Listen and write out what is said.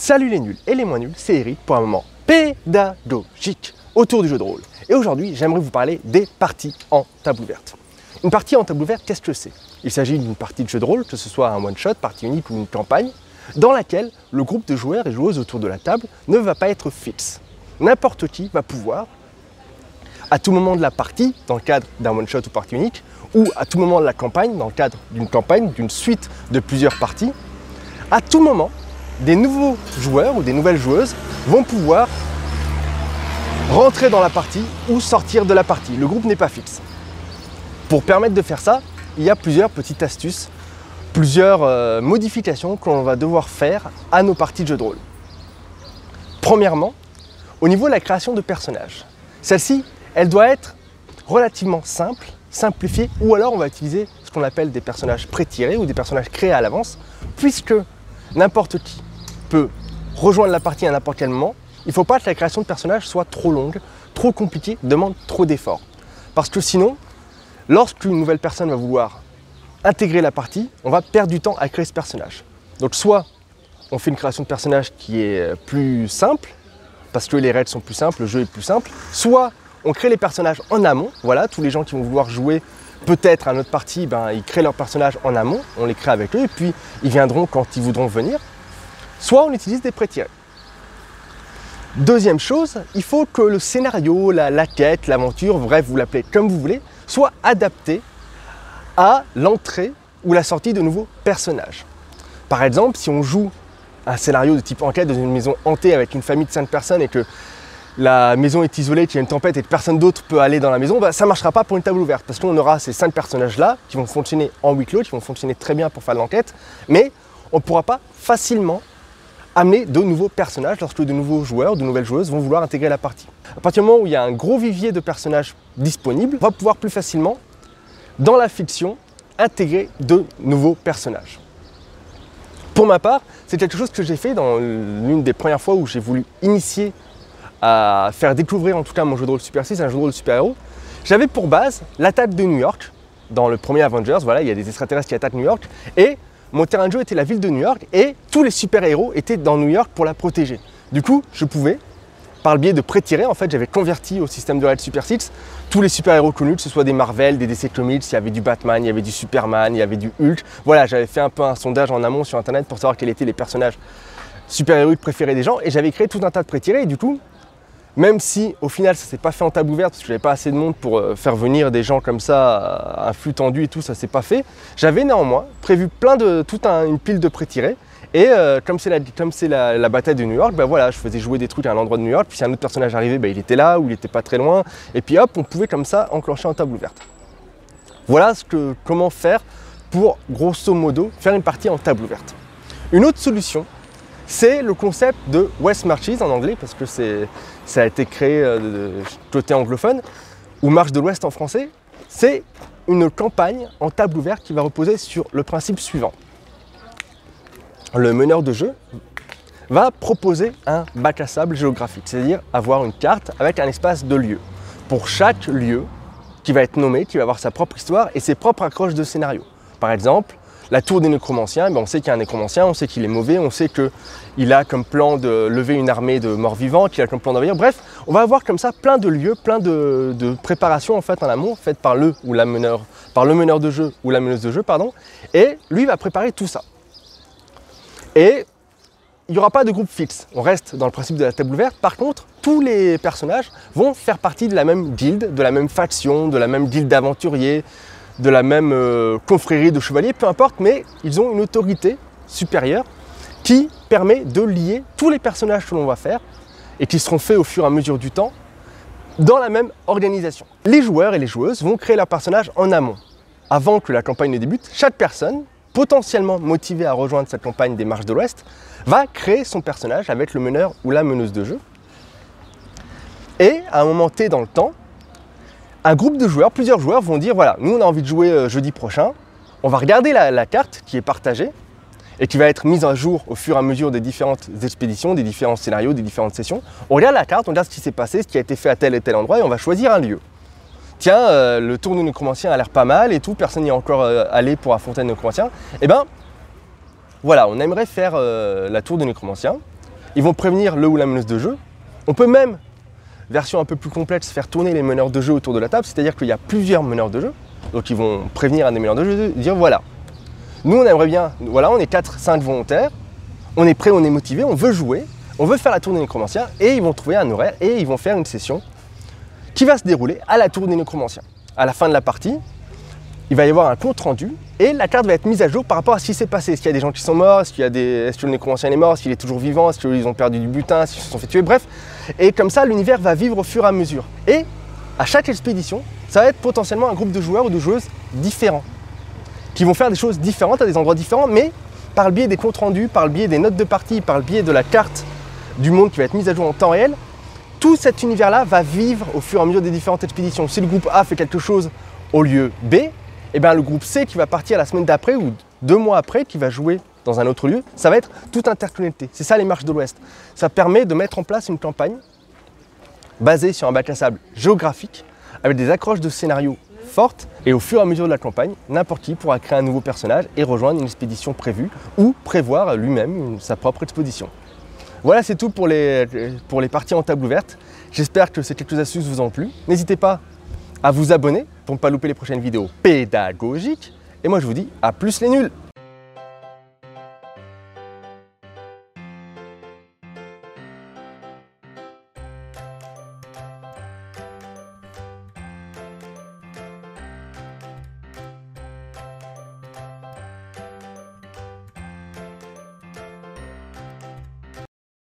Salut les nuls et les moins nuls, c'est Eric pour un moment pédagogique autour du jeu de rôle. Et aujourd'hui, j'aimerais vous parler des parties en table ouverte. Une partie en table ouverte, qu'est-ce que c'est? Il s'agit d'une partie de jeu de rôle, que ce soit un one-shot, partie unique ou une campagne, dans laquelle le groupe de joueurs et joueuses autour de la table ne va pas être fixe. N'importe qui va pouvoir, à tout moment de la partie, dans le cadre d'un one-shot ou partie unique, ou à tout moment de la campagne, dans le cadre d'une campagne, d'une suite de plusieurs parties, à tout moment, des nouveaux joueurs ou des nouvelles joueuses vont pouvoir rentrer dans la partie ou sortir de la partie. Le groupe n'est pas fixe. Pour permettre de faire ça, il y a plusieurs petites astuces, plusieurs euh, modifications qu'on va devoir faire à nos parties de jeu de rôle. Premièrement, au niveau de la création de personnages. Celle-ci, elle doit être relativement simple, simplifiée, ou alors on va utiliser ce qu'on appelle des personnages pré-tirés ou des personnages créés à l'avance, puisque n'importe qui peut rejoindre la partie à n'importe quel moment, il ne faut pas que la création de personnages soit trop longue, trop compliquée, demande trop d'efforts. Parce que sinon, lorsqu'une nouvelle personne va vouloir intégrer la partie, on va perdre du temps à créer ce personnage. Donc soit on fait une création de personnage qui est plus simple, parce que les règles sont plus simples, le jeu est plus simple, soit on crée les personnages en amont, voilà, tous les gens qui vont vouloir jouer peut-être à notre partie, ben, ils créent leurs personnages en amont, on les crée avec eux, et puis ils viendront quand ils voudront venir soit on utilise des pré-tirés. Deuxième chose, il faut que le scénario, la, quête, l'aventure, bref, vous l'appelez comme vous voulez, soit adapté à l'entrée ou la sortie de nouveaux personnages. Par exemple, si on joue un scénario de type enquête dans une maison hantée avec une famille de 5 personnes et que la maison est isolée, qu'il y a une tempête et que personne d'autre peut aller dans la maison, bah, ça ne marchera pas pour une table ouverte parce qu'on aura ces 5 personnages-là qui vont fonctionner en huis clos, qui vont fonctionner très bien pour faire l'enquête, mais on ne pourra pas facilement amener de nouveaux personnages lorsque de nouveaux joueurs, de nouvelles joueuses vont vouloir intégrer la partie. À partir du moment où il y a un gros vivier de personnages disponibles, on va pouvoir plus facilement, dans la fiction, intégrer de nouveaux personnages. Pour ma part, c'est quelque chose que j'ai fait dans l'une des premières fois où j'ai voulu initier à faire découvrir en tout cas mon jeu de rôle Super 6, un jeu de rôle super-héros. J'avais pour base l'attaque de New York, dans le premier Avengers, voilà, il y a des extraterrestres qui attaquent New York, et mon terrain de jeu était la ville de New York et tous les super-héros étaient dans New York pour la protéger. Du coup, je pouvais, par le biais de pré-tirer, en fait, j'avais converti au système de Red Super 6 tous les super-héros connus, que ce soit des Marvel, des DC Comics, il y avait du Batman, il y avait du Superman, il y avait du Hulk. Voilà, j'avais fait un peu un sondage en amont sur Internet pour savoir quels étaient les personnages super-héros préférés des gens et j'avais créé tout un tas de pré-tirés et du coup, même si au final ça s'est pas fait en table ouverte parce que j'avais pas assez de monde pour euh, faire venir des gens comme ça à flux tendu et tout, ça s'est pas fait. J'avais néanmoins prévu plein de toute une pile de pré-tirés. Et euh, comme c'est la, la, bataille de New York, bah voilà, je faisais jouer des trucs à un endroit de New York, puis si un autre personnage arrivait, bah, il était là ou il était pas très loin, et puis hop, on pouvait comme ça enclencher en table ouverte. Voilà ce que, comment faire pour grosso modo faire une partie en table ouverte. Une autre solution, c'est le concept de West Marches en anglais, parce que ça a été créé euh, côté anglophone, ou Marche de l'Ouest en français. C'est une campagne en table ouverte qui va reposer sur le principe suivant. Le meneur de jeu va proposer un bac à sable géographique, c'est-à-dire avoir une carte avec un espace de lieu. Pour chaque lieu qui va être nommé, qui va avoir sa propre histoire et ses propres accroches de scénario. Par exemple, la tour des nécromanciens, ben, on sait qu'il y a un nécromancien, on sait qu'il est mauvais, on sait qu'il a comme plan de lever une armée de morts vivants, qu'il a comme plan d'envahir. Bref, on va avoir comme ça plein de lieux, plein de, préparations en fait en amont, faites par le ou la meneur, par le meneur de jeu ou la meneuse de jeu, pardon. Et lui va préparer tout ça. Et il n'y aura pas de groupe fixe. On reste dans le principe de la table ouverte. Par contre, tous les personnages vont faire partie de la même guilde, de la même faction, de la même guilde d'aventuriers, de la même euh, confrérie de chevaliers, peu importe, mais ils ont une autorité supérieure qui permet de lier tous les personnages que l'on va faire et qui seront faits au fur et à mesure du temps dans la même organisation. Les joueurs et les joueuses vont créer leur personnage en amont. Avant que la campagne ne débute, chaque personne, potentiellement motivée à rejoindre cette campagne des marches de l'Ouest, va créer son personnage avec le meneur ou la meneuse de jeu. Et à un moment T dans le temps, un groupe de joueurs, plusieurs joueurs vont dire voilà, nous on a envie de jouer euh, jeudi prochain, on va regarder la, carte qui est partagée et qui va être mise à jour au fur et à mesure des différentes expéditions, des différents scénarios, des différentes sessions. On regarde la carte, on regarde ce qui s'est passé, ce qui a été fait à tel et tel endroit et on va choisir un lieu. Tiens, euh, le tour de nécromancien a l'air pas mal et tout, personne n'y est encore euh, allé pour affronter le nécromancien. Eh bien, voilà, on aimerait faire la tour de nécromancien. Ils vont prévenir le ou la meneuse de jeu. On peut même, version un peu plus complète, faire tourner les meneurs de jeu autour de la table, c'est-à-dire qu'il y a plusieurs meneurs de jeu. Donc ils vont prévenir un des meneurs de jeu, dire voilà, nous on aimerait bien, voilà, on est 4-5 volontaires, on est prêt, on est motivé, on veut jouer, on veut faire la tour des nécromanciens et ils vont trouver un horaire et ils vont faire une session qui va se dérouler à la tour des nécromanciens. À la fin de la partie, il va y avoir un compte rendu et la carte va être mise à jour par rapport à ce qui s'est passé. Est-ce qu'il y a des gens qui sont morts? Est-ce, y a des... Est-ce que le nécromancien est mort? Est-ce qu'il est toujours vivant? Est-ce qu'ils ont perdu du butin? Est-ce se sont fait tuer? Bref. Et comme ça, l'univers va vivre au fur et à mesure. Et à chaque expédition, ça va être potentiellement un groupe de joueurs ou de joueuses différents qui vont faire des choses différentes à des endroits différents, mais par le biais des comptes rendus, par le biais des notes de partie, par le biais de la carte du monde qui va être mise à jour en temps réel, tout cet univers-là va vivre au fur et à mesure des différentes expéditions. Si le groupe A fait quelque chose au lieu B, et eh bien le groupe C qui va partir la semaine d'après ou deux mois après, qui va jouer dans un autre lieu, ça va être toute interconnecté. C'est ça les marches de l'Ouest. Ça permet de mettre en place une campagne basée sur un bac à sable géographique, avec des accroches de scénarios fortes, et au fur et à mesure de la campagne, n'importe qui pourra créer un nouveau personnage et rejoindre une expédition prévue, ou prévoir lui-même sa propre expédition. Voilà, c'est tout pour les, pour les parties en table ouverte. J'espère que ces quelques astuces vous ont plu. N'hésitez pas à vous abonner pour ne pas louper les prochaines vidéos pédagogiques. Et moi, je vous dis à plus les nuls